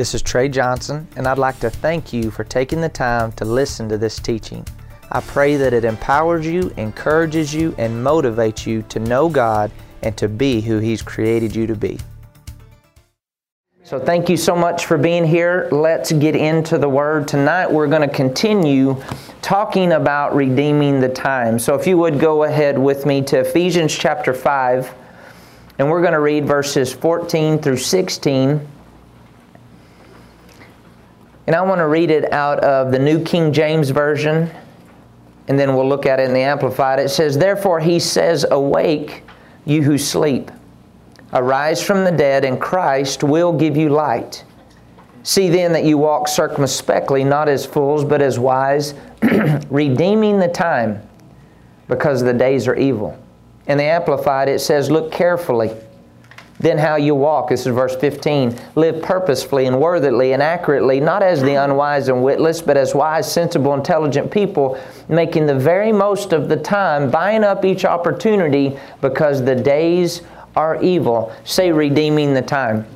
This is Trey Johnson, and I'd like to thank you for taking the time to listen to this teaching. I pray that it empowers you, encourages you, and motivates you to know God and to be who He's created you to be. So, thank you so much for being here. Let's get into the Word. Tonight, we're going to continue talking about redeeming the time. So, if you would go ahead with me to Ephesians chapter 5, and we're going to read verses 14 through 16. And I want to read it out of the New King James Version, and then we'll look at it in the Amplified. It says, Therefore he says, Awake, you who sleep. Arise from the dead, and Christ will give you light. See then that you walk circumspectly, not as fools, but as wise, redeeming the time, because the days are evil. In the Amplified, it says, Look carefully then how you walk. This is verse 15. Live purposefully and worthily and accurately, not as the unwise and witless, but as wise, sensible, intelligent people, making the very most of the time, buying up each opportunity because the days are evil. Say, redeeming the time.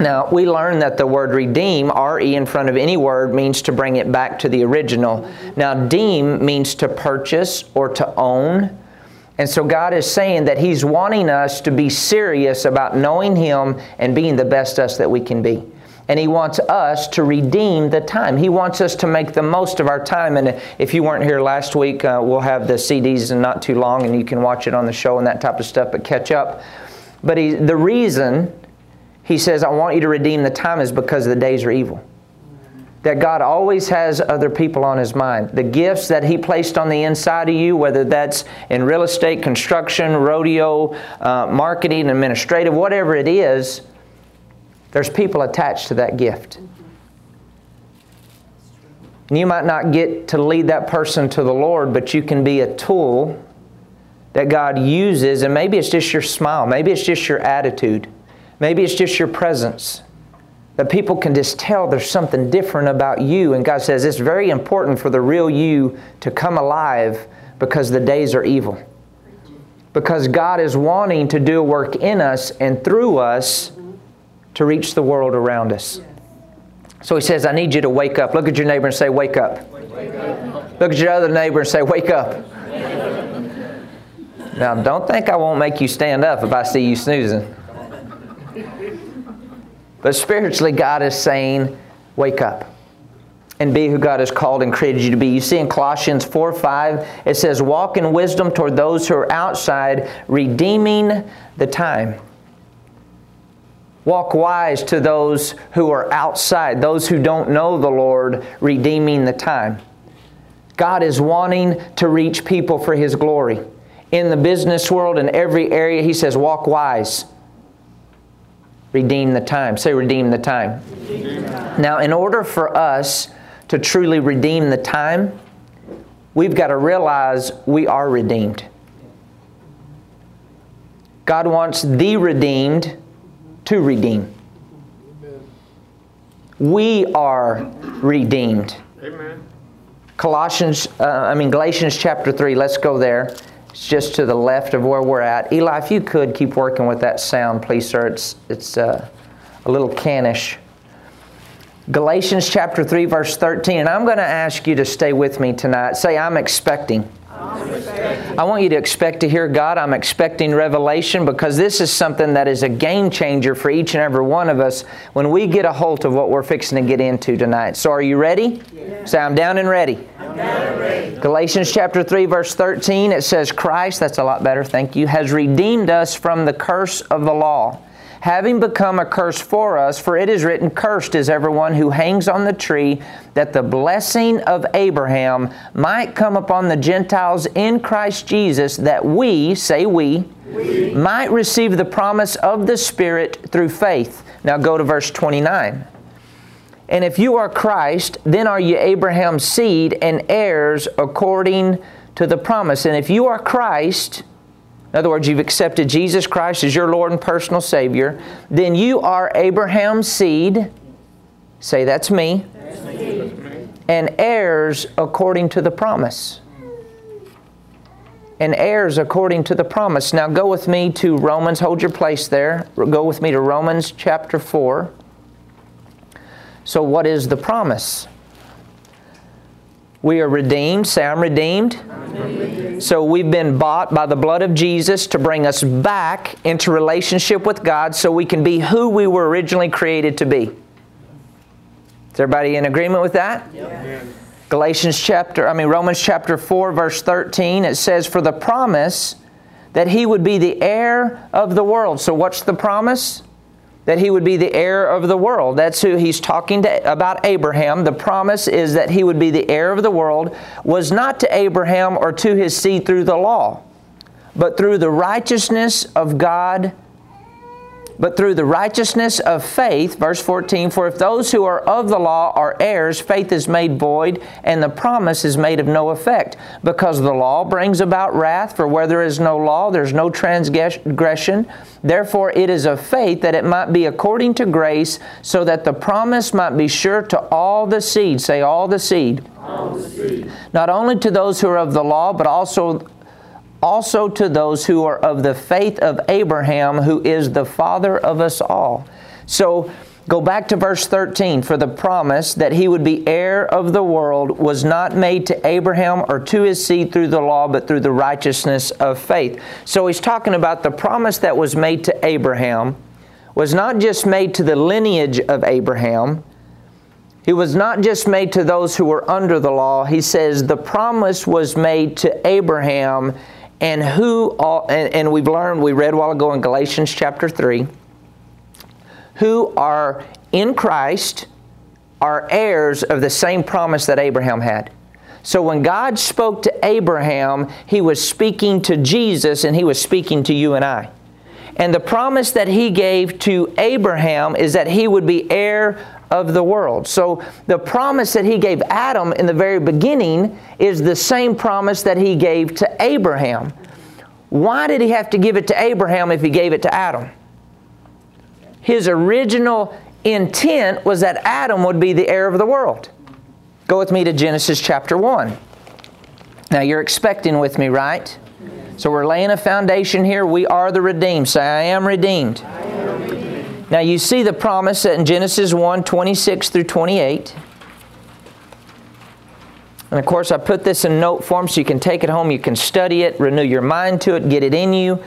Now, we learn that the word redeem, R-E in front of any word, means to bring it back to the original. Now, deem means to purchase or to own and so God is saying that He's wanting us to be serious about knowing Him and being the best us that we can be. And He wants us to redeem the time. He wants us to make the most of our time. And if you weren't here last week, uh, we'll have the CDs in not too long and you can watch it on the show and that type of stuff, but catch up. But he, the reason He says, I want you to redeem the time is because the days are evil that God always has other people on His mind. The gifts that He placed on the inside of you, whether that's in real estate, construction, rodeo, uh, marketing, administrative, whatever it is, there's people attached to that gift. And You might not get to lead that person to the Lord, but you can be a tool that God uses, and maybe it's just your smile, maybe it's just your attitude, maybe it's just your presence that people can just tell there's something different about you. And God says it's very important for the real you to come alive because the days are evil. Because God is wanting to do a work in us and through us to reach the world around us. So He says, I need you to wake up. Look at your neighbor and say, Wake up. Wake up. Look at your other neighbor and say, Wake up. now, don't think I won't make you stand up if I see you snoozing. But spiritually, God is saying, wake up and be who God has called and created you to be. You see in Colossians 4 5, it says, Walk in wisdom toward those who are outside, redeeming the time. Walk wise to those who are outside, those who don't know the Lord, redeeming the time. God is wanting to reach people for His glory. In the business world, in every area, He says, Walk wise Redeem the time. Say, redeem the time. Redeem time. Now, in order for us to truly redeem the time, we've got to realize we are redeemed. God wants the redeemed to redeem. We are redeemed. Amen. Colossians, uh, I mean Galatians chapter 3, let's go there. It's just to the left of where we're at. Eli, if you could keep working with that sound, please, sir. It's, it's uh, a little cannish. Galatians chapter 3, verse 13. And I'm going to ask you to stay with me tonight. Say, I'm expecting. I want you to expect to hear God. I'm expecting revelation because this is something that is a game changer for each and every one of us when we get a hold of what we're fixing to get into tonight. So, are you ready? Yeah. Say, I'm down and ready. I'm down and ready. Galatians chapter 3, verse 13, it says, Christ, that's a lot better, thank you, has redeemed us from the curse of the law having become a curse for us, for it is written, Cursed is everyone who hangs on the tree, that the blessing of Abraham might come upon the Gentiles in Christ Jesus, that we, say we, we. might receive the promise of the Spirit through faith. Now go to verse 29. And if you are Christ, then are you Abraham's seed and heirs according to the promise. And if you are Christ, in other words, you've accepted Jesus Christ as your Lord and personal Savior, then you are Abraham's seed. Say, that's me. And heirs according to the promise. And heirs according to the promise. Now go with me to Romans. Hold your place there. Go with me to Romans chapter 4. So, what is the promise? We are redeemed. Say, I'm redeemed. I'm redeemed. So, we've been bought by the blood of Jesus to bring us back into relationship with God so we can be who we were originally created to be. Is everybody in agreement with that? Yep. Galatians chapter, I mean, Romans chapter 4, verse 13, it says, For the promise that he would be the heir of the world. So, what's the promise? That he would be the heir of the world. That's who he's talking to about Abraham. The promise is that he would be the heir of the world, was not to Abraham or to his seed through the law, but through the righteousness of God but through the righteousness of faith, verse 14, for if those who are of the law are heirs, faith is made void, and the promise is made of no effect. Because the law brings about wrath, for where there is no law, there's no transgression. Therefore, it is of faith that it might be according to grace, so that the promise might be sure to all the seed. Say, all the seed. All the seed. Not only to those who are of the law, but also also to those who are of the faith of Abraham, who is the father of us all. So, Go back to verse 13. For the promise that he would be heir of the world was not made to Abraham or to his seed through the law, but through the righteousness of faith. So he's talking about the promise that was made to Abraham was not just made to the lineage of Abraham. It was not just made to those who were under the law. He says the promise was made to Abraham and who all, and, and we've learned, we read a while ago in Galatians chapter 3, who are in Christ are heirs of the same promise that Abraham had. So when God spoke to Abraham, he was speaking to Jesus and he was speaking to you and I. And the promise that he gave to Abraham is that he would be heir of the world. So the promise that he gave Adam in the very beginning is the same promise that he gave to Abraham. Why did he have to give it to Abraham if he gave it to Adam? His original intent was that Adam would be the heir of the world. Go with me to Genesis chapter 1. Now you're expecting with me, right? So we're laying a foundation here. We are the redeemed. Say, I am redeemed. I am redeemed. Now you see the promise in Genesis 1 26 through 28. And of course, I put this in note form so you can take it home, you can study it, renew your mind to it, get it in you.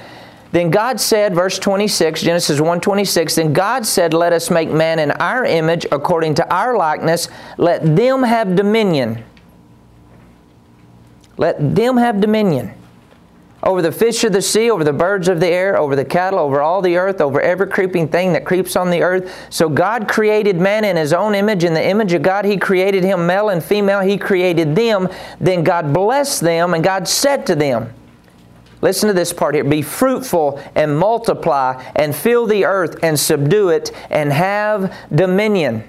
Then God said, verse 26, Genesis 1:26, then God said, "Let us make man in our image according to our likeness, let them have dominion." Let them have dominion over the fish of the sea, over the birds of the air, over the cattle, over all the earth, over every creeping thing that creeps on the earth. So God created man in his own image. In the image of God, he created him, male and female, he created them. Then God blessed them, and God said to them, Listen to this part here. Be fruitful and multiply and fill the earth and subdue it and have dominion.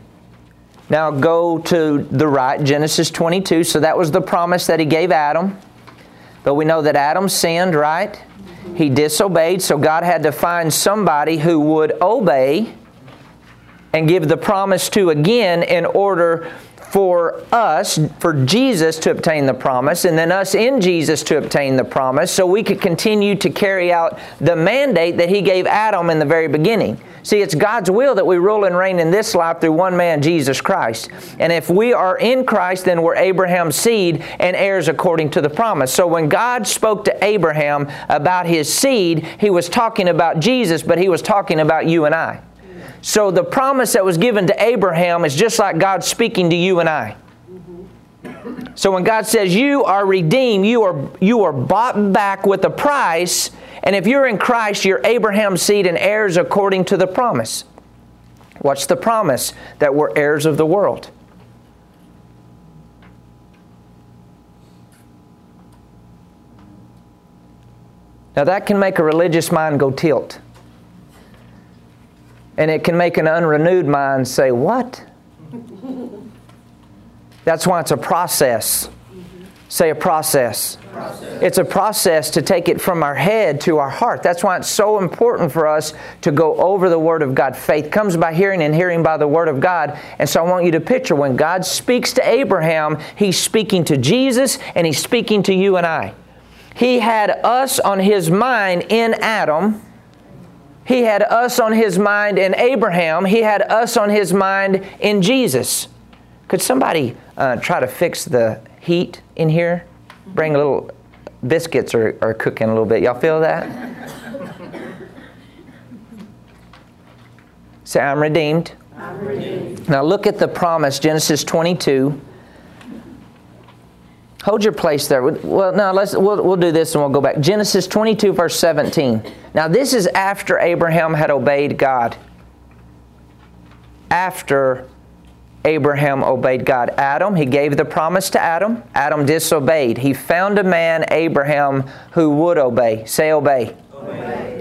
Now go to the right, Genesis 22. So that was the promise that he gave Adam. But we know that Adam sinned, right? He disobeyed, so God had to find somebody who would obey and give the promise to again in order for us, for Jesus to obtain the promise, and then us in Jesus to obtain the promise, so we could continue to carry out the mandate that He gave Adam in the very beginning. See, it's God's will that we rule and reign in this life through one man, Jesus Christ. And if we are in Christ, then we're Abraham's seed and heirs according to the promise. So when God spoke to Abraham about his seed, He was talking about Jesus, but He was talking about you and I. So the promise that was given to Abraham is just like God speaking to you and I. So when God says you are redeemed, you are you are bought back with a price, and if you're in Christ, you're Abraham's seed and heirs according to the promise. What's the promise? That we're heirs of the world. Now that can make a religious mind go tilt. And it can make an unrenewed mind say, What? That's why it's a process. Say a process. process. It's a process to take it from our head to our heart. That's why it's so important for us to go over the Word of God. Faith comes by hearing, and hearing by the Word of God. And so I want you to picture when God speaks to Abraham, He's speaking to Jesus and He's speaking to you and I. He had us on His mind in Adam He had us on his mind in Abraham. He had us on his mind in Jesus. Could somebody uh, try to fix the heat in here? Bring a little biscuits or, are cooking a little bit. Y'all feel that? Say, I'm redeemed. I'm redeemed. Now look at the promise, Genesis 22. Hold your place there. Well, no, let's we'll, we'll do this and we'll go back. Genesis 22, verse 17. Now, this is after Abraham had obeyed God. After Abraham obeyed God. Adam, he gave the promise to Adam. Adam disobeyed. He found a man, Abraham, who would obey. Say, obey.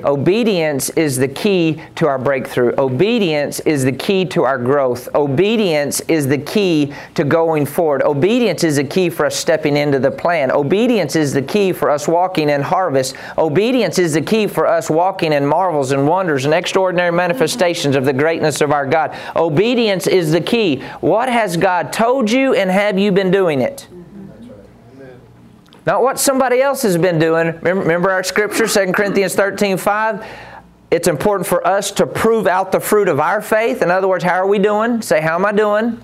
Obedience is the key to our breakthrough. Obedience is the key to our growth. Obedience is the key to going forward. Obedience is the key for us stepping into the plan. Obedience is the key for us walking in harvest. Obedience is the key for us walking in marvels and wonders and extraordinary manifestations of the greatness of our God. Obedience is the key. What has God told you and have you been doing it? Not what somebody else has been doing. Remember, our scripture, 2 Corinthians 13 5? It's important for us to prove out the fruit of our faith. In other words, how are we doing? Say, how am I doing?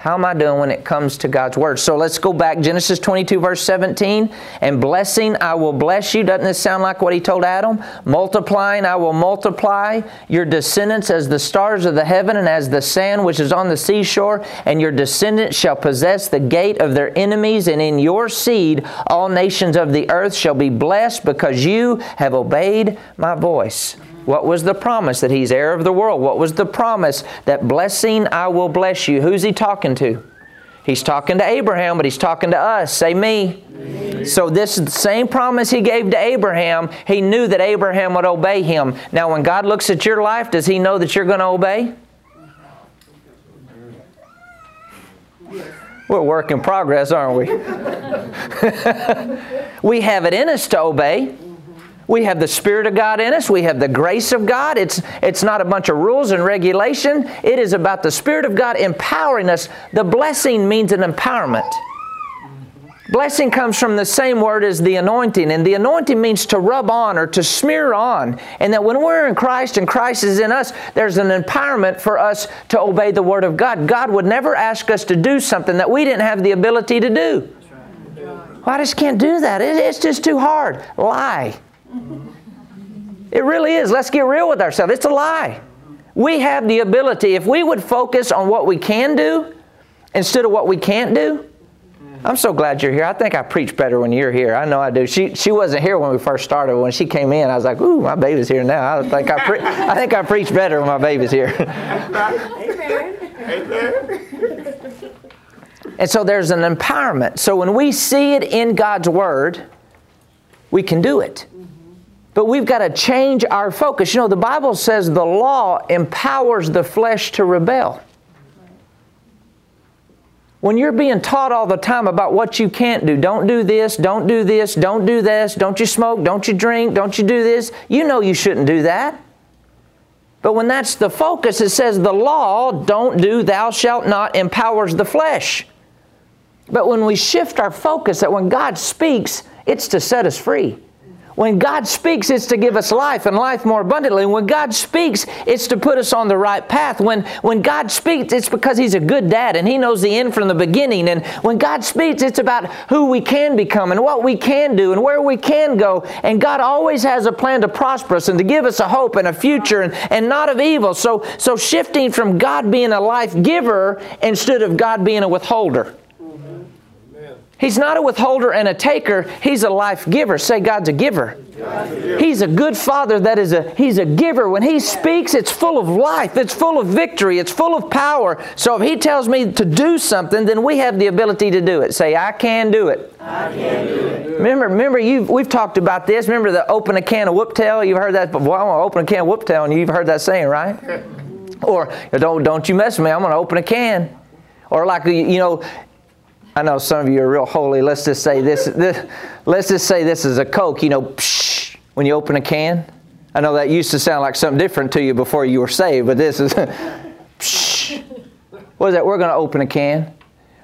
How am I doing when it comes to God's Word? So let's go back, Genesis 22, verse 17. And blessing, I will bless you. Doesn't this sound like what he told Adam? Multiplying, I will multiply your descendants as the stars of the heaven and as the sand which is on the seashore. And your descendants shall possess the gate of their enemies. And in your seed, all nations of the earth shall be blessed because you have obeyed my voice. What was the promise? That he's heir of the world. What was the promise? That blessing I will bless you. Who's he talking to? He's talking to Abraham, but he's talking to us. Say me. So this is the same promise he gave to Abraham. He knew that Abraham would obey him. Now when God looks at your life, does he know that you're going to obey? We're a work in progress, aren't we? we have it in us to obey. We have the Spirit of God in us. We have the grace of God. It's, it's not a bunch of rules and regulation. It is about the Spirit of God empowering us. The blessing means an empowerment. Blessing comes from the same word as the anointing, and the anointing means to rub on or to smear on. And that when we're in Christ and Christ is in us, there's an empowerment for us to obey the Word of God. God would never ask us to do something that we didn't have the ability to do. Well, I just can't do that. It's just too hard. Lie. It really is. Let's get real with ourselves. It's a lie. We have the ability, if we would focus on what we can do instead of what we can't do. I'm so glad you're here. I think I preach better when you're here. I know I do. She, she wasn't here when we first started. When she came in, I was like, "Ooh, my baby's here now." I think I, pre- I think I preach better when my baby's here. Amen. Amen. and so there's an empowerment. So when we see it in God's Word, we can do it. But we've got to change our focus. You know, the Bible says the law empowers the flesh to rebel. When you're being taught all the time about what you can't do, don't do this, don't do this, don't do this, don't you smoke, don't you drink, don't you do this, you know you shouldn't do that. But when that's the focus, it says the law, don't do, thou shalt not, empowers the flesh. But when we shift our focus, that when God speaks, it's to set us free. When God speaks, it's to give us life and life more abundantly. When God speaks, it's to put us on the right path. When, when God speaks, it's because He's a good dad and He knows the end from the beginning. And when God speaks, it's about who we can become and what we can do and where we can go. And God always has a plan to prosper us and to give us a hope and a future and, and not of evil. So, so shifting from God being a life giver instead of God being a withholder. He's not a withholder and a taker. He's a life giver. Say God's a giver. He's a good father that is a he's a giver. When he speaks, it's full of life, it's full of victory, it's full of power. So if he tells me to do something, then we have the ability to do it. Say, I can do it. I can do it. Remember, remember you we've talked about this. Remember the open a can of whoop tail? You've heard that before. I want to open a can of whoop tail, and you've heard that saying, right? or don't don't you mess with me, I'm gonna open a can. Or like you know, I know some of you are real holy. Let's just say this, this let's just say this is a Coke, you know, psh, when you open a can. I know that used to sound like something different to you before you were saved, but this is psh. What is that? We're going to open a can.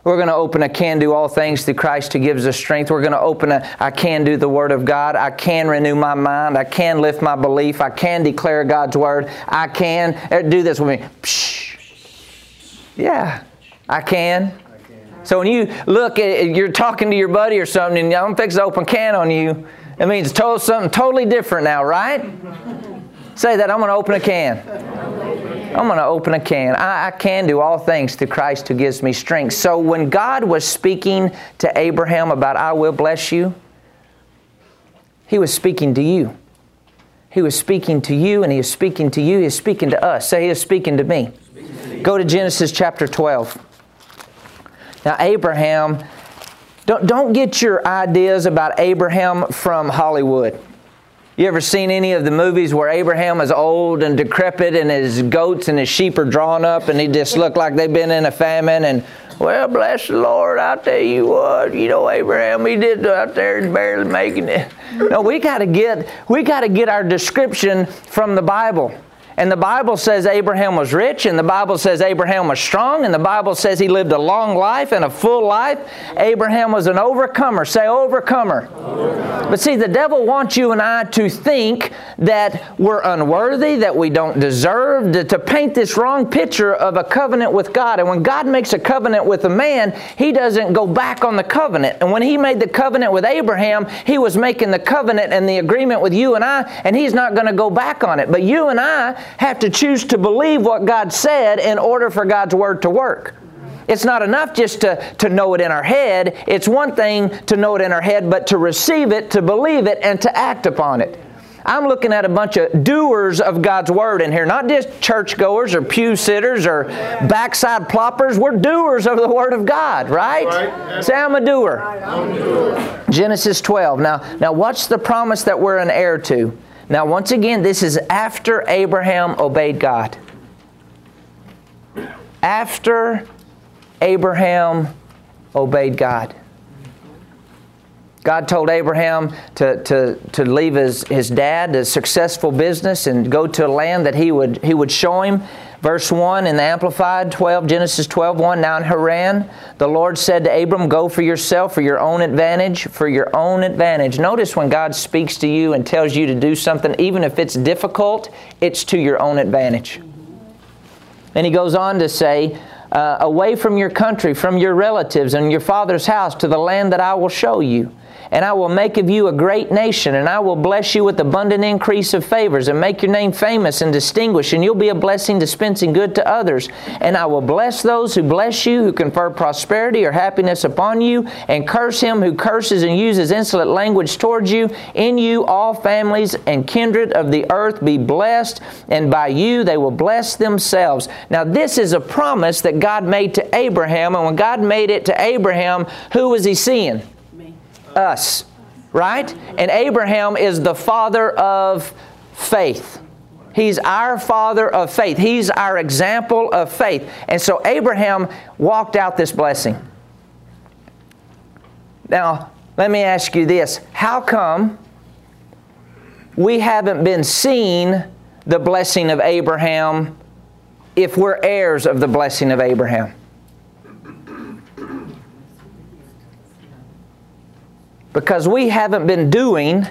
We're going to open a can do all things through Christ who gives us strength. We're going to open a I can do the Word of God. I can renew my mind. I can lift my belief. I can declare God's Word. I can uh, do this with me. Psh. Yeah, I can. So when you look at you're talking to your buddy or something and I'm fixing to open can on you, it means total, something totally different now, right? Say that I'm going to open a can. I'm going to open a can. I, I, can do all things through Christ who gives me strength. So when God was speaking to Abraham about, I will bless you, He was speaking to you. He was speaking to you, and He is speaking to you. He is speaking to us. Say, He is speaking to me. Go to Genesis chapter 12. Now, Abraham, don't, don't get your ideas about Abraham from Hollywood. You ever seen any of the movies where Abraham is old and decrepit and his goats and his sheep are drawn up and he just look like they've been in a famine and well, bless the Lord, I'll tell you what, you know, Abraham, he did out there barely making it. No, we gotta get we gotta get our description from the Bible. And the Bible says Abraham was rich, and the Bible says Abraham was strong, and the Bible says he lived a long life and a full life. Abraham was an overcomer. Say, overcomer. overcomer. But see, the devil wants you and I to think that we're unworthy, that we don't deserve, to, to paint this wrong picture of a covenant with God. And when God makes a covenant with a man, he doesn't go back on the covenant. And when he made the covenant with Abraham, he was making the covenant and the agreement with you and I, and he's not going to go back on it. But you and I, have to choose to believe what God said in order for God's Word to work. It's not enough just to, to know it in our head. It's one thing to know it in our head, but to receive it, to believe it, and to act upon it. I'm looking at a bunch of doers of God's Word in here, not just churchgoers or pew sitters or backside ploppers. We're doers of the Word of God, right? right. Say, I'm a doer. I'm a doer. Genesis 12. Now, now, what's the promise that we're an heir to? Now, once again, this is after Abraham obeyed God. After Abraham obeyed God. God told Abraham to, to, to leave his, his dad, a successful business, and go to a land that he would, he would show him. Verse 1 in the Amplified 12, Genesis 12, 1. Now in Haran, the Lord said to Abram, Go for yourself, for your own advantage, for your own advantage. Notice when God speaks to you and tells you to do something, even if it's difficult, it's to your own advantage. And he goes on to say, uh, Away from your country, from your relatives, and your father's house, to the land that I will show you and I will make of you a great nation, and I will bless you with abundant increase of favors, and make your name famous and distinguished, and you'll be a blessing dispensing good to others. And I will bless those who bless you, who confer prosperity or happiness upon you, and curse him who curses and uses insolent language towards you. In you all families and kindred of the earth be blessed, and by you they will bless themselves. Now, this is a promise that God made to Abraham, and when God made it to Abraham, who was he seeing? Us, right? And Abraham is the father of faith. He's our father of faith. He's our example of faith. And so Abraham walked out this blessing. Now, let me ask you this How come we haven't been seeing the blessing of Abraham if we're heirs of the blessing of Abraham? Because we haven't been doing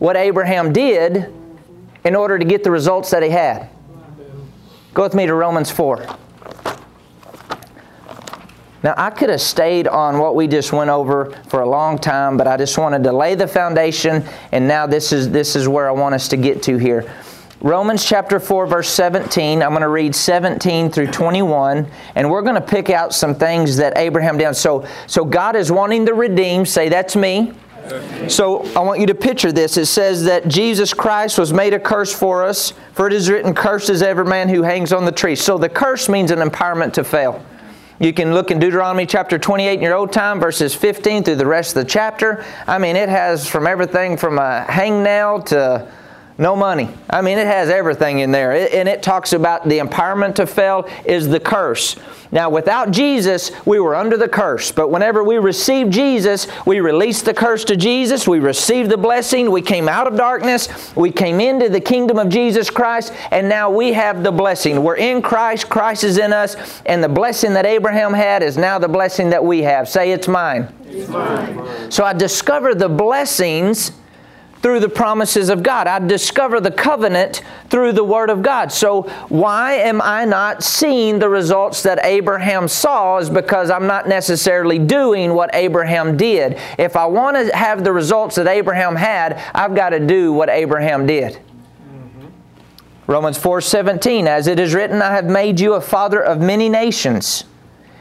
what Abraham did in order to get the results that he had. Go with me to Romans 4. Now, I could have stayed on what we just went over for a long time, but I just wanted to lay the foundation, and now this is, this is where I want us to get to here. Romans chapter 4, verse 17. I'm going to read 17 through 21, and we're going to pick out some things that Abraham did. So, so God is wanting to redeem. Say, that's me. So I want you to picture this. It says that Jesus Christ was made a curse for us, for it is written, Cursed is every man who hangs on the tree. So the curse means an empowerment to fail. You can look in Deuteronomy chapter 28 in your old time, verses 15 through the rest of the chapter. I mean, it has from everything from a hangnail to No money. I mean, it has everything in there. It, and it talks about the empowerment to fail is the curse. Now, without Jesus, we were under the curse. But whenever we received Jesus, we released the curse to Jesus. We received the blessing. We came out of darkness. We came into the kingdom of Jesus Christ. And now we have the blessing. We're in Christ. Christ is in us. And the blessing that Abraham had is now the blessing that we have. Say, it's mine. It's mine. So I discovered the blessings through the promises of God. I discover the covenant through the Word of God. So, why am I not seeing the results that Abraham saw? Is because I'm not necessarily doing what Abraham did. If I want to have the results that Abraham had, I've got to do what Abraham did. Mm-hmm. Romans 4:17 As it is written I have made you a father of many nations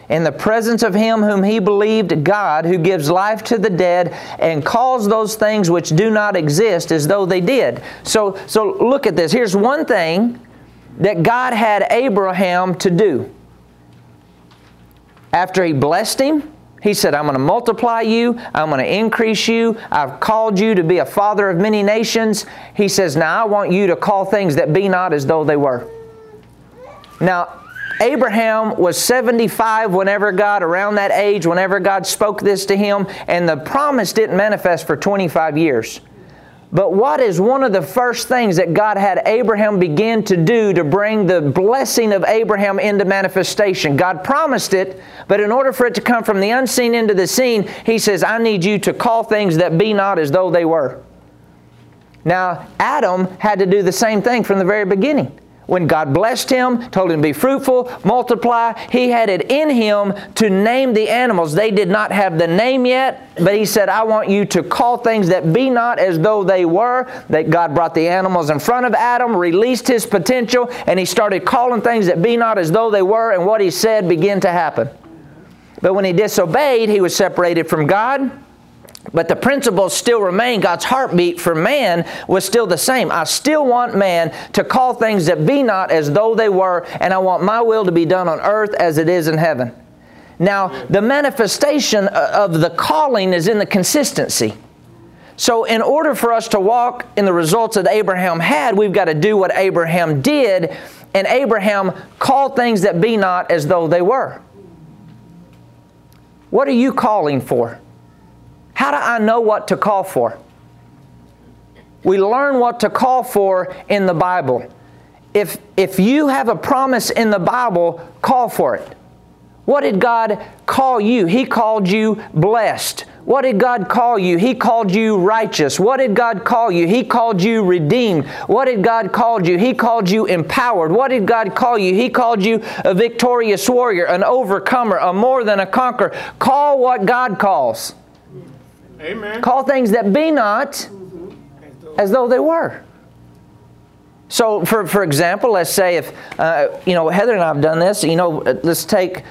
in the presence of him whom he believed, God, who gives life to the dead and calls those things which do not exist as though they did. So, so look at this. Here's one thing that God had Abraham to do. After he blessed him, he said, I'm going to multiply you. I'm going to increase you. I've called you to be a father of many nations. He says, Now I want you to call things that be not as though they were. Now, Abraham was 75 whenever God, around that age, whenever God spoke this to him, and the promise didn't manifest for 25 years. But what is one of the first things that God had Abraham begin to do to bring the blessing of Abraham into manifestation? God promised it, but in order for it to come from the unseen into the seen, He says, I need you to call things that be not as though they were. Now, Adam had to do the same thing from the very beginning when God blessed him, told him to be fruitful, multiply, he had it in him to name the animals. They did not have the name yet, but he said, I want you to call things that be not as though they were. That God brought the animals in front of Adam, released his potential, and he started calling things that be not as though they were, and what he said began to happen. But when he disobeyed, he was separated from God. But the principles still remain. God's heartbeat for man was still the same. I still want man to call things that be not as though they were, and I want my will to be done on earth as it is in heaven. Now, the manifestation of the calling is in the consistency. So, in order for us to walk in the results that Abraham had, we've got to do what Abraham did, and Abraham called things that be not as though they were. What are you calling for? How do I know what to call for? We learn what to call for in the Bible. If, if you have a promise in the Bible, call for it. What did God call you? He called you blessed. What did God call you? He called you righteous. What did God call you? He called you redeemed. What did God call you? He called you empowered. What did God call you? He called you a victorious warrior, an overcomer, a more than a conqueror. Call what God calls. Amen. Call things that be not mm-hmm. as though they were. So, for, for example, let's say if, uh, you know, Heather and I have done this, you know, let's take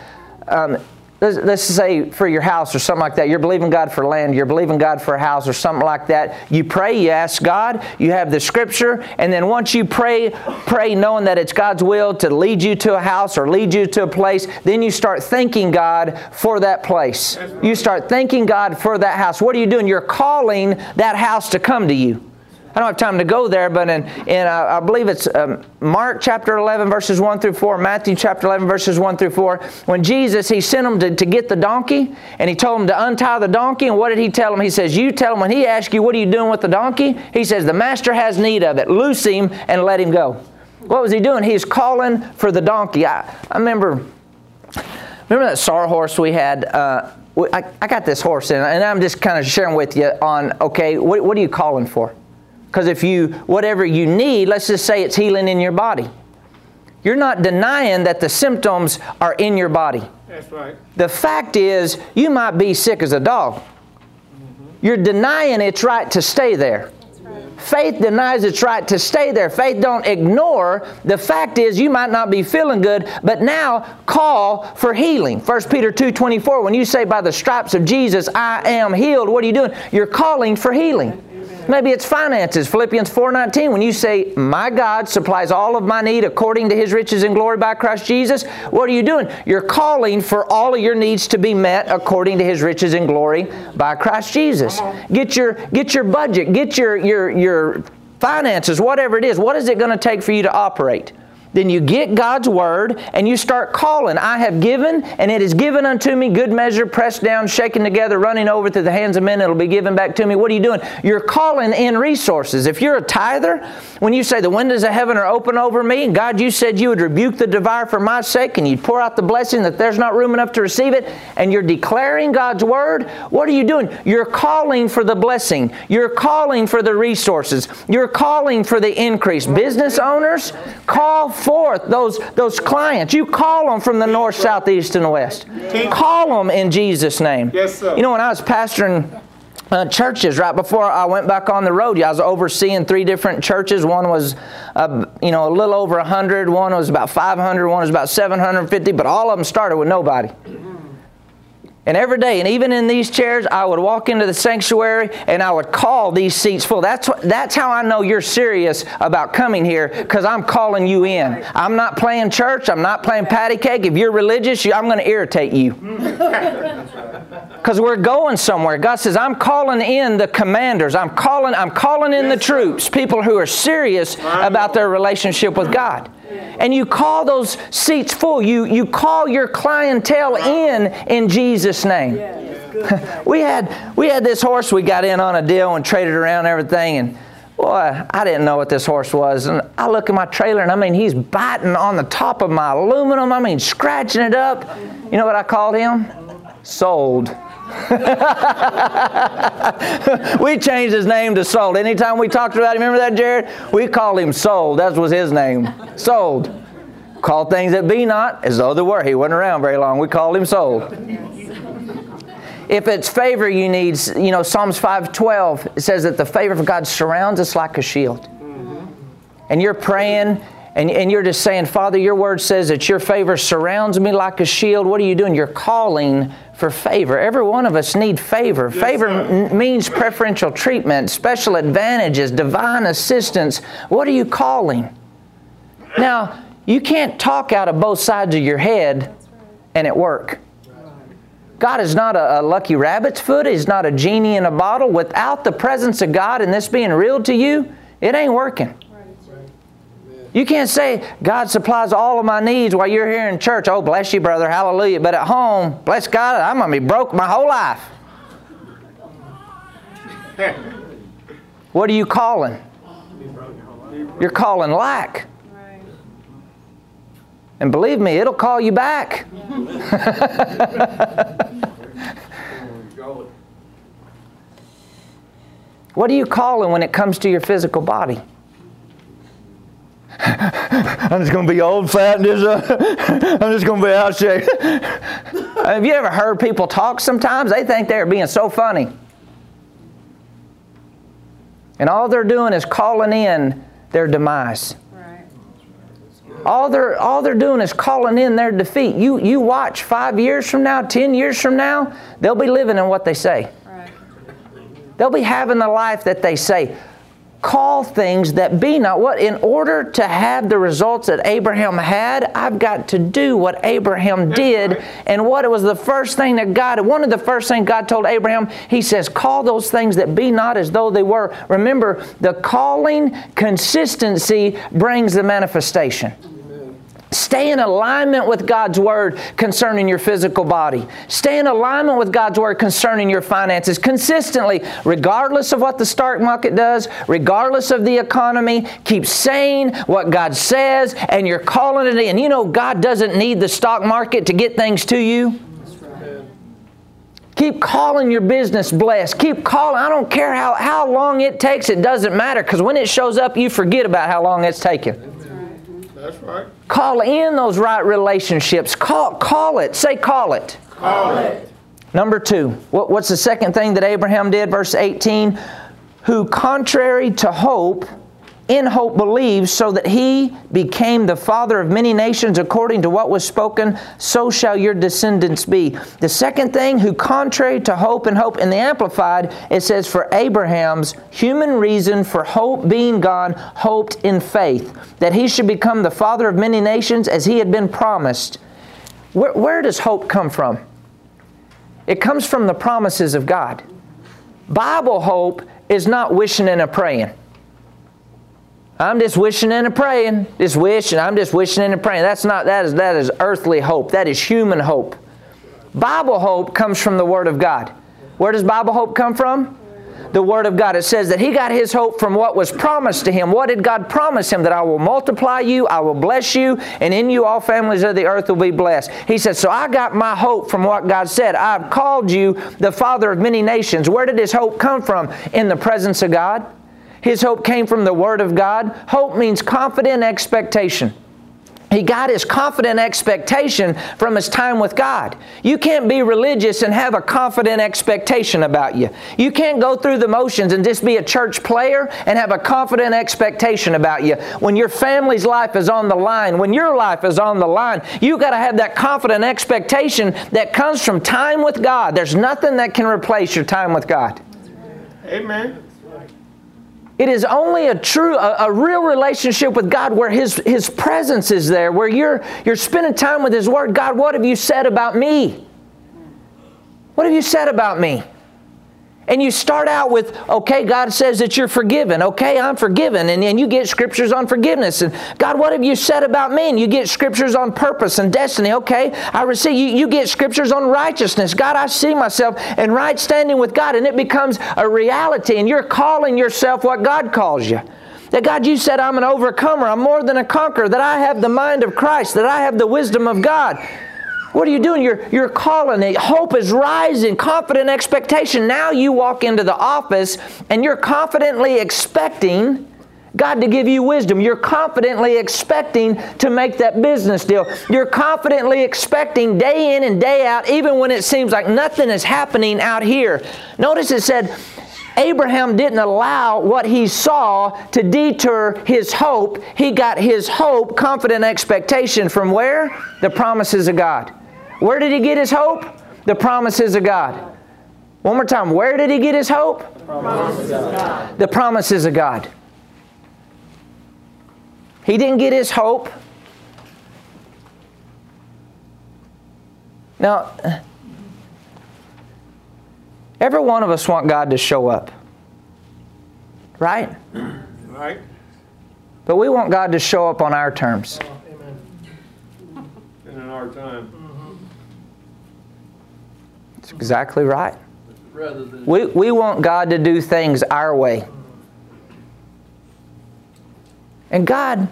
um, let's, say for your house or something like that, you're believing God for land, you're believing God for a house or something like that. You pray, you ask God, you have the scripture, and then once you pray, pray knowing that it's God's will to lead you to a house or lead you to a place, then you start thanking God for that place. You start thanking God for that house. What are you doing? You're calling that house to come to you. I don't have time to go there, but in, in uh, I believe it's um, Mark chapter 11, verses 1 through 4, Matthew chapter 11, verses 1 through 4, when Jesus, he sent them to, to get the donkey, and he told them to untie the donkey, and what did he tell them? He says, You tell him, when he asks you, What are you doing with the donkey? He says, The master has need of it. Loose him and let him go. What was he doing? He's calling for the donkey. I, I remember, remember that horse we had? Uh, I, I got this horse, in, and I'm just kind of sharing with you on, okay, what, what are you calling for? Because if you, whatever you need, let's just say it's healing in your body. You're not denying that the symptoms are in your body. That's right. The fact is, you might be sick as a dog. Mm-hmm. You're denying its right to stay there. Faith denies its right to stay there. Faith don't ignore the fact is you might not be feeling good, but now call for healing. 1 Peter 2:24 when you say by the stripes of Jesus I am healed, what are you doing? You're calling for healing. Maybe it's finances. Philippians 4:19 when you say, "My God supplies all of my need according to his riches and glory by Christ Jesus." What are you doing? You're calling for all of your needs to be met according to his riches and glory by Christ Jesus. Uh-huh. Get your get your budget, get your your your finances, whatever it is, what is it going to take for you to operate? Then you get God's word and you start calling. I have given, and it is given unto me good measure, pressed down, shaken together, running over to the hands of men. It'll be given back to me. What are you doing? You're calling in resources. If you're a tither, when you say the windows of heaven are open over me, and God, you said you would rebuke the devourer for my sake, and you'd pour out the blessing that there's not room enough to receive it, and you're declaring God's word, what are you doing? You're calling for the blessing. You're calling for the resources. You're calling for the increase. Business owners, call forth those, those clients. You call them from the north, south, east, and west. Call them in Jesus' name. Yes, sir. You know, when I was pastoring uh, churches right before I went back on the road. I was overseeing three different churches. One was, uh, you know, a little over 100. One was about 500. One was about 750. But all of them started with nobody. And every day, and even in these chairs, I would walk into the sanctuary and I would call these seats full. That's, what, that's how I know you're serious about coming here because I'm calling you in. I'm not playing church. I'm not playing patty cake. If you're religious, I'm going to irritate you. Because we're going somewhere. God says, I'm calling in the commanders. I'm calling, I'm calling in the troops, people who are serious about their relationship with God and you call those seats full. You, you call your clientele in in Jesus' name. we, had, we had this horse we got in on a deal and traded around everything. And boy, I didn't know what this horse was. And I look at my trailer and I mean, he's biting on the top of my aluminum. I mean, scratching it up. You know what I called him? Sold. we changed his name to Sold. Anytime we talked about him, remember that, Jared? We called him Sold. That was his name. Sold. Called things that be not as though they were. He wasn't around very long. We called him Sold. If it's favor you need, you know, Psalms 5.12, it says that the favor of God surrounds us like a shield. And you're praying and, and you're just saying, Father, your word says that your favor surrounds me like a shield. What are you doing? You're calling for favor. Every one of us need favor. Yes, favor m- means preferential treatment, special advantages, divine assistance. What are you calling? Now, you can't talk out of both sides of your head and it work. God is not a, a, lucky rabbit's foot. He's not a genie in a bottle. Without the presence of God and this being real to you, it ain't working. You can't say, God supplies all of my needs while you're here in church. Oh, bless you, brother. Hallelujah. But at home, bless God, I'm going to be broke my whole life. what are you calling? You're calling lack. And believe me, it'll call you back. what are you calling when it comes to your physical body? I'm just going to be old, fat, and just, uh, I'm just going to be out shape. Have you ever heard people talk sometimes? They think they're being so funny. And all they're doing is calling in their demise. All they're, all they're doing is calling in their defeat. You, you watch five years from now, ten years from now, they'll be living in what they say. Right. They'll be having the life that they say call things that be not. What? In order to have the results that Abraham had, I've got to do what Abraham did. And what it was the first thing that God, one of the first things God told Abraham, He says, call those things that be not as though they were. Remember, the calling consistency brings the manifestation. Stay in alignment with God's Word concerning your physical body. Stay in alignment with God's Word concerning your finances consistently, regardless of what the stock market does, regardless of the economy. Keep saying what God says, and you're calling it in. You know, God doesn't need the stock market to get things to you. Keep calling your business blessed. Keep calling. I don't care how, how long it takes, it doesn't matter because when it shows up, you forget about how long it's taken. That's right. Call in those right relationships. Call, call it. Say, call it. Call it. Number two, what, what's the second thing that Abraham did? Verse 18, who contrary to hope, in hope believes, so that he became the father of many nations according to what was spoken, so shall your descendants be. The second thing, who contrary to hope and hope, in the Amplified, it says, For Abraham's human reason for hope being gone, hoped in faith, that he should become the father of many nations as he had been promised. Where, where does hope come from? It comes from the promises of God. Bible hope is not wishing and a praying. I'm just wishing and praying, just wishing. I'm just wishing and praying. That's not that is that is earthly hope. That is human hope. Bible hope comes from the Word of God. Where does Bible hope come from? The Word of God. It says that he got his hope from what was promised to him. What did God promise him? That I will multiply you, I will bless you, and in you all families of the earth will be blessed. He said, So I got my hope from what God said. I've called you the father of many nations. Where did his hope come from? In the presence of God. His hope came from the Word of God. Hope means confident expectation. He got his confident expectation from his time with God. You can't be religious and have a confident expectation about you. You can't go through the motions and just be a church player and have a confident expectation about you. When your family's life is on the line, when your life is on the line, you got to have that confident expectation that comes from time with God. There's nothing that can replace your time with God. Amen. It is only a true, a, a, real relationship with God where His, His presence is there, where you're, you're spending time with His Word. God, what have you said about me? What have you said about me? And you start out with, okay, God says that you're forgiven. Okay, I'm forgiven. And then you get scriptures on forgiveness. And God, what have you said about me? And you get scriptures on purpose and destiny. Okay, I receive. You, you get scriptures on righteousness. God, I see myself in right standing with God. And it becomes a reality. And you're calling yourself what God calls you. That God, you said I'm an overcomer. I'm more than a conqueror. That I have the mind of Christ. That I have the wisdom of God. What are you doing? You're, you're calling it. Hope is rising, confident expectation. Now you walk into the office and you're confidently expecting God to give you wisdom. You're confidently expecting to make that business deal. You're confidently expecting day in and day out, even when it seems like nothing is happening out here. Notice it said, Abraham didn't allow what he saw to deter his hope. He got his hope, confident expectation from where? The promises of God. Where did he get his hope? The promises of God. One more time. Where did he get his hope? The promises of God. The promises of God. He didn't get his hope. Now, every one of us want God to show up. Right? Right. But we want God to show up on our terms. Oh, amen. And in our time. Mm-hmm. That's exactly right. Than- We, we want God to do things our way. And God,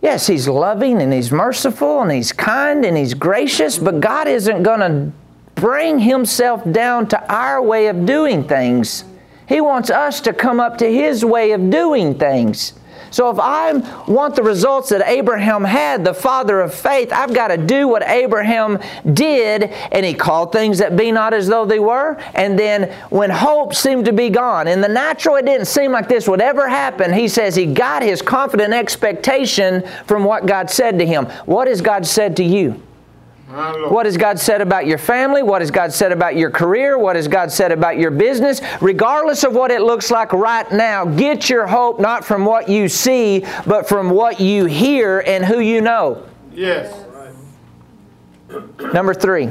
yes, He's loving and He's merciful and He's kind and He's gracious, but God isn't going to bring Himself down to our way of doing things. He wants us to come up to His way of doing things. So if I want the results that Abraham had, the father of faith, I've got to do what Abraham did, and he called things that be not as though they were. And then when hope seemed to be gone, in the natural it didn't seem like this would ever happen, he says he got his confident expectation from what God said to him. What has God said to you? What has God said about your family? What has God said about your career? What has God said about your business? Regardless of what it looks like right now, get your hope not from what you see, but from what you hear and who you know. Yes. Number three.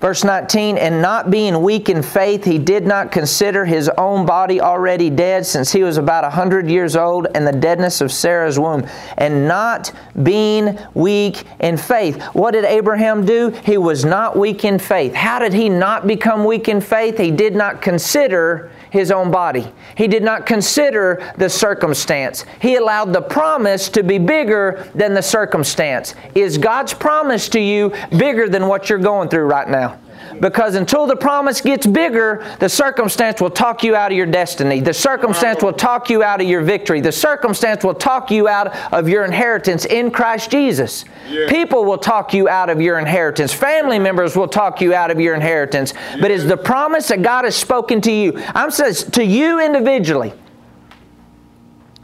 Verse 19, and not being weak in faith, he did not consider his own body already dead since he was about a hundred years old and the deadness of Sarah's womb. And not being weak in faith. What did Abraham do? He was not weak in faith. How did he not become weak in faith? He did not consider his own body. He did not consider the circumstance. He allowed the promise to be bigger than the circumstance. Is God's promise to you bigger than what you're going through right now? Because until the promise gets bigger, the circumstance will talk you out of your destiny. The circumstance will talk you out of your victory. The circumstance will talk you out of your inheritance in Christ Jesus. Yeah. People will talk you out of your inheritance. Family members will talk you out of your inheritance. Yeah. But it's the promise that God has spoken to you. I'm says to you individually.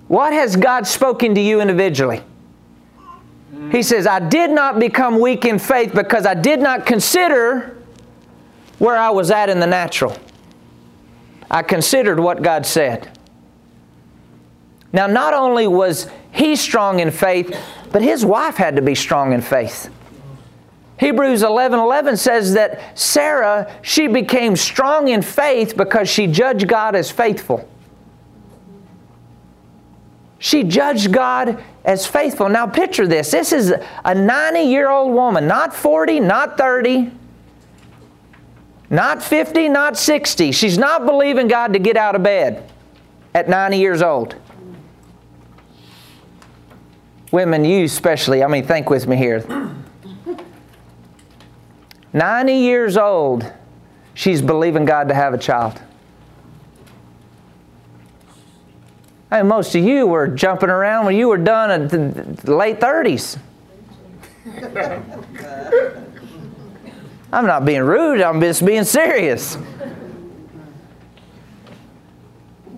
What has God spoken to you individually? He says, I did not become weak in faith because I did not consider where I was at in the natural. I considered what God said. Now, not only was he strong in faith, but his wife had to be strong in faith. Hebrews 11 11 says that Sarah, she became strong in faith because she judged God as faithful. She judged God as faithful. Now, picture this this is a 90 year old woman, not 40, not 30, not 50, not 60. She's not believing God to get out of bed at 90 years old. Women, you especially, I mean, think with me here. 90 years old, she's believing God to have a child. I mean, most of you were jumping around when you were done in the late 30s. I'm not being rude, I'm just being serious.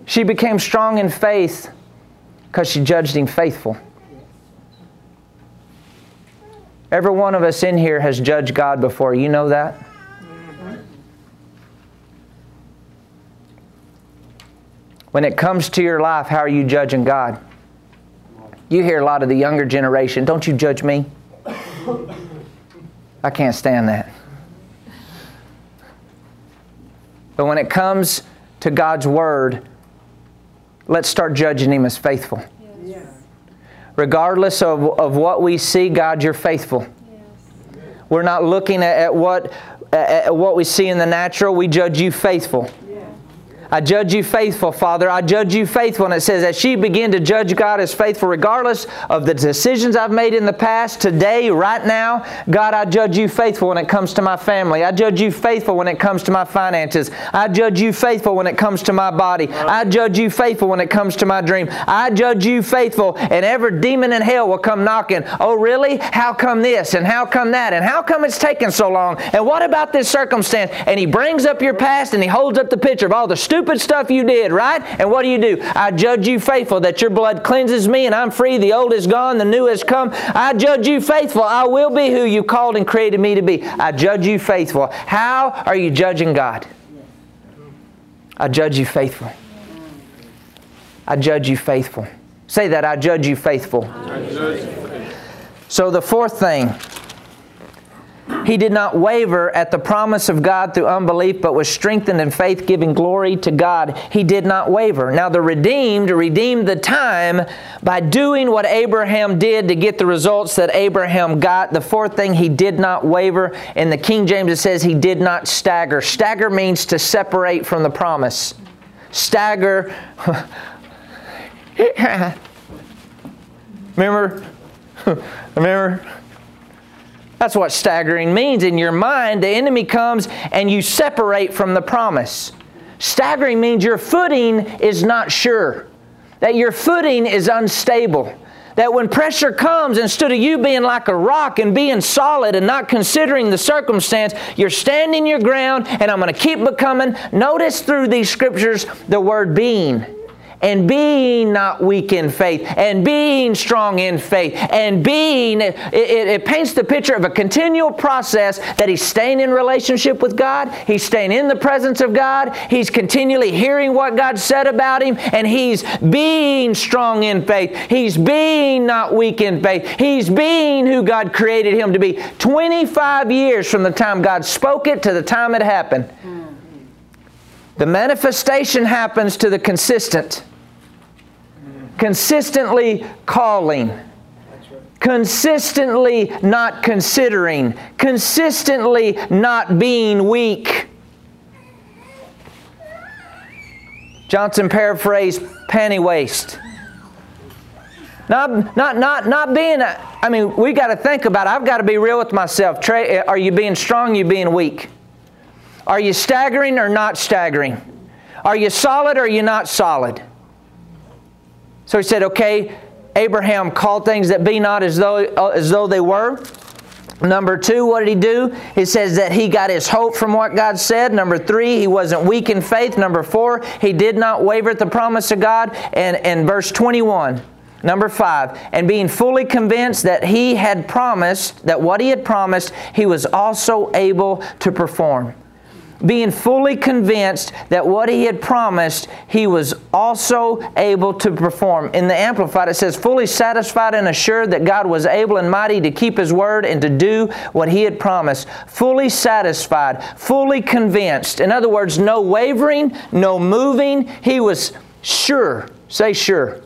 She became strong in faith because she judged him faithful. Every one of us in here has judged God before. You know that? When it comes to your life, how are you judging God? You hear a lot of the younger generation, don't you judge me? I can't stand that. But when it comes to God's Word, let's start judging Him as faithful. Yes. Regardless of, of what we see, God, you're faithful. Yes. We're not looking at, at what, at what we see in the natural, we judge you faithful. I judge you faithful, Father. I judge you faithful. And it says, as she began to judge God as faithful, regardless of the decisions I've made in the past, today, right now, God, I judge you faithful when it comes to my family. I judge you faithful when it comes to my finances. I judge you faithful when it comes to my body. I judge you faithful when it comes to my dream. I judge you faithful, and every demon in hell will come knocking. Oh, really? How come this? And how come that? And how come it's taken so long? And what about this circumstance? And he brings up your past and he holds up the picture of all the stupid stuff you did, right? And what do you do? I judge you faithful that your blood cleanses me and I'm free. The old is gone, the new has come. I judge you faithful. I will be who you called and created me to be. I judge you faithful. How are you judging God? I judge you faithful. I judge you faithful. Say that, I judge you faithful. Judge you faithful. So the fourth thing he did not waver at the promise of God through unbelief, but was strengthened in faith, giving glory to God. He did not waver. Now, the redeemed redeemed the time by doing what Abraham did to get the results that Abraham got. The fourth thing, he did not waver. In the King James, it says he did not stagger. Stagger means to separate from the promise. Stagger. Remember? Remember? That's what staggering means. In your mind, the enemy comes and you separate from the promise. Staggering means your footing is not sure, that your footing is unstable. That when pressure comes, instead of you being like a rock and being solid and not considering the circumstance, you're standing your ground and I'm going to keep becoming. Notice through these scriptures the word being and being not weak in faith, and being strong in faith, and being, it, it, it, paints the picture of a continual process that he's staying in relationship with God, he's staying in the presence of God, he's continually hearing what God said about him, and he's being strong in faith, he's being not weak in faith, he's being who God created him to be. 25 years from the time God spoke it to the time it happened. The manifestation happens to the consistent. Consistently calling. Consistently not considering. Consistently not being weak. Johnson paraphrased panty waist. Not, not, not, not being, a, I mean, we got to think about it. I've got to be real with myself. Trey, are you being strong? Are you being weak? Are you staggering or not staggering? Are you solid or are you not solid? So he said, okay, Abraham called things that be not as though, uh, as though they were. Number two, what did he do? He says that he got his hope from what God said. Number three, he wasn't weak in faith. Number four, he did not waver at the promise of God. And in verse 21, Number five, and being fully convinced that he had promised, that what he had promised, he was also able to perform being fully convinced that what he had promised, he was also able to perform. In the Amplified, it says, fully satisfied and assured that God was able and mighty to keep his word and to do what he had promised. Fully satisfied, fully convinced. In other words, no wavering, no moving. He was sure. Say sure.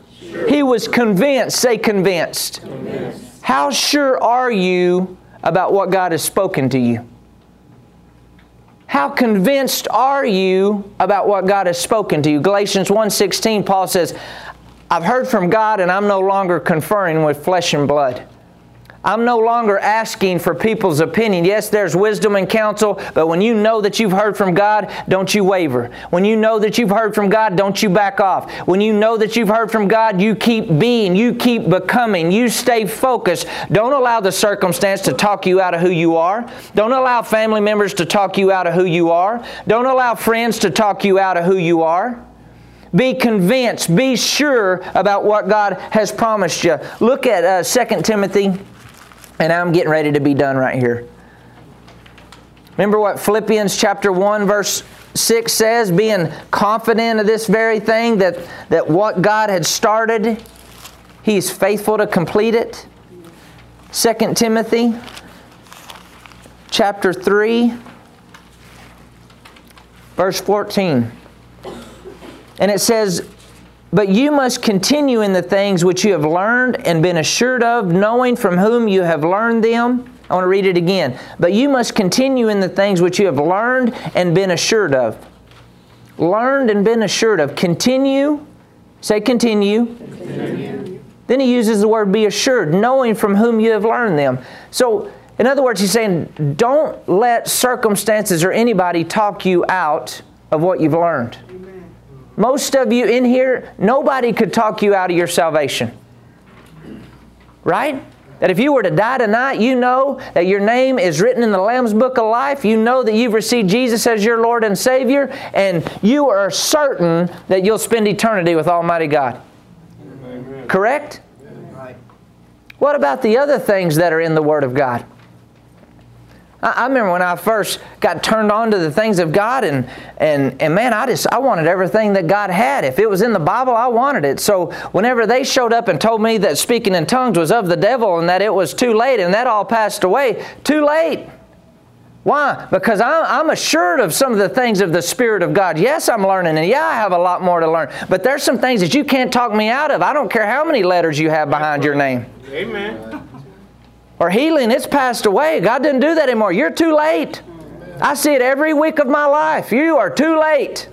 He was convinced. Say convinced. How sure are you about what God has spoken to you? How convinced are you about what God has spoken to you? Galatians 1:16 Paul says, I've heard from God and I'm no longer conferring with flesh and blood. I'm no longer asking for people's opinion. Yes, there's wisdom and counsel, but when you know that you've heard from God, don't you waver. When you know that you've heard from God, don't you back off. When you know that you've heard from God, you keep being, you keep becoming, you stay focused. Don't allow the circumstance to talk you out of who you are. Don't allow family members to talk you out of who you are. Don't allow friends to talk you out of who you are. Be convinced, be sure about what God has promised you. Look at uh, 2 Timothy and I'm getting ready to be done right here. Remember what Philippians chapter 1 verse 6 says, being confident of this very thing, that, that what God had started, He's faithful to complete it. 2 Timothy chapter 3, verse 14. And it says, but you must continue in the things which you have learned and been assured of, knowing from whom you have learned them. I want to read it again. But you must continue in the things which you have learned and been assured of. Learned and been assured of. Continue. Say continue. continue. Then he uses the word be assured, knowing from whom you have learned them. So, in other words, he's saying, don't let circumstances or anybody talk you out of what you've learned. Most of you in here, nobody could talk you out of your salvation. Right? That if you were to die tonight, you know that your name is written in the Lamb's Book of Life. You know that you've received Jesus as your Lord and Savior, and you are certain that you'll spend eternity with Almighty God. Amen. Correct? Right. What about the other things that are in the Word of God? I, remember when I first got turned on to the things of God, and, and, and man, I just I wanted everything that God had. If it was in the Bible, I wanted it. So whenever they showed up and told me that speaking in tongues was of the devil and that it was too late and that all passed away, too late. Why? Because I'm, I'm, assured of some of the things of the Spirit of God. Yes, I'm learning, and yeah, I have a lot more to learn. But there's some things that you can't talk me out of. I don't care how many letters you have behind your name. Amen or healing, it's passed away. God didn't do that anymore. You're too late. I see it every week of my life. You are too late.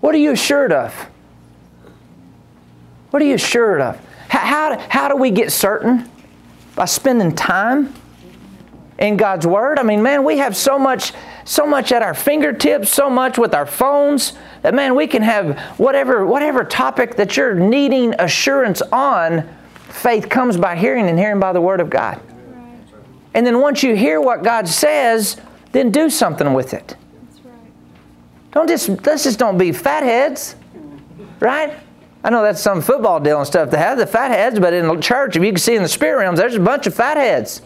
What are you assured of? What are you assured of? How, how, how do we get certain? By spending time in God's Word. I mean, man, we have so much, so much at our fingertips, so much with our phones that man, we can have whatever, whatever topic that you're needing assurance on faith comes by hearing and hearing by the Word of God. And then once you hear what God says, then do something with it. Don't just let's just don't be fatheads, right? I know that's some football deal and stuff to have the fatheads, but in the church, if you can see in the spirit realms, there's a bunch of fatheads,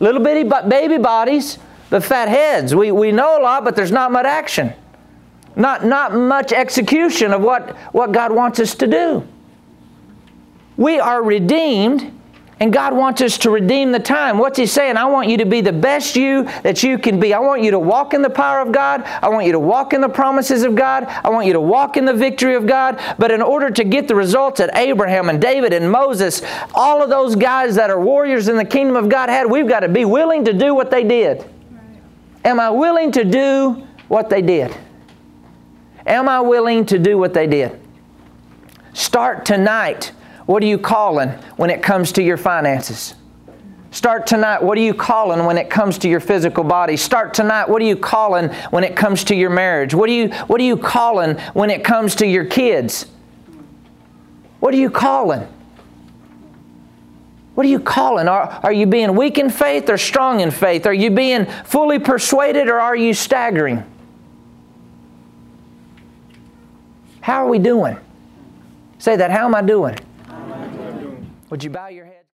little bitty baby bodies, but fat heads. We we know a lot, but there's not much action, not not much execution of what what God wants us to do. We are redeemed, and God wants us to redeem the time. What's He saying? I want you to be the best you that you can be. I want you to walk in the power of God. I want you to walk in the promises of God. I want you to walk in the victory of God. But in order to get the results that Abraham and David and Moses, all of those guys that are warriors in the kingdom of God had, we've got to be willing to do what they did. Am I willing to do what they did? Am I willing to do what they did? Start tonight what are you calling when it comes to your finances? Start tonight. What are you calling when it comes to your physical body? Start tonight. What are you calling when it comes to your marriage? What are you, what are you calling when it comes to your kids? What are you calling? What are you calling? Are, are you being weak in faith or strong in faith? Are you being fully persuaded or are you staggering? How are we doing? Say that. How am I doing? Would you bow your head?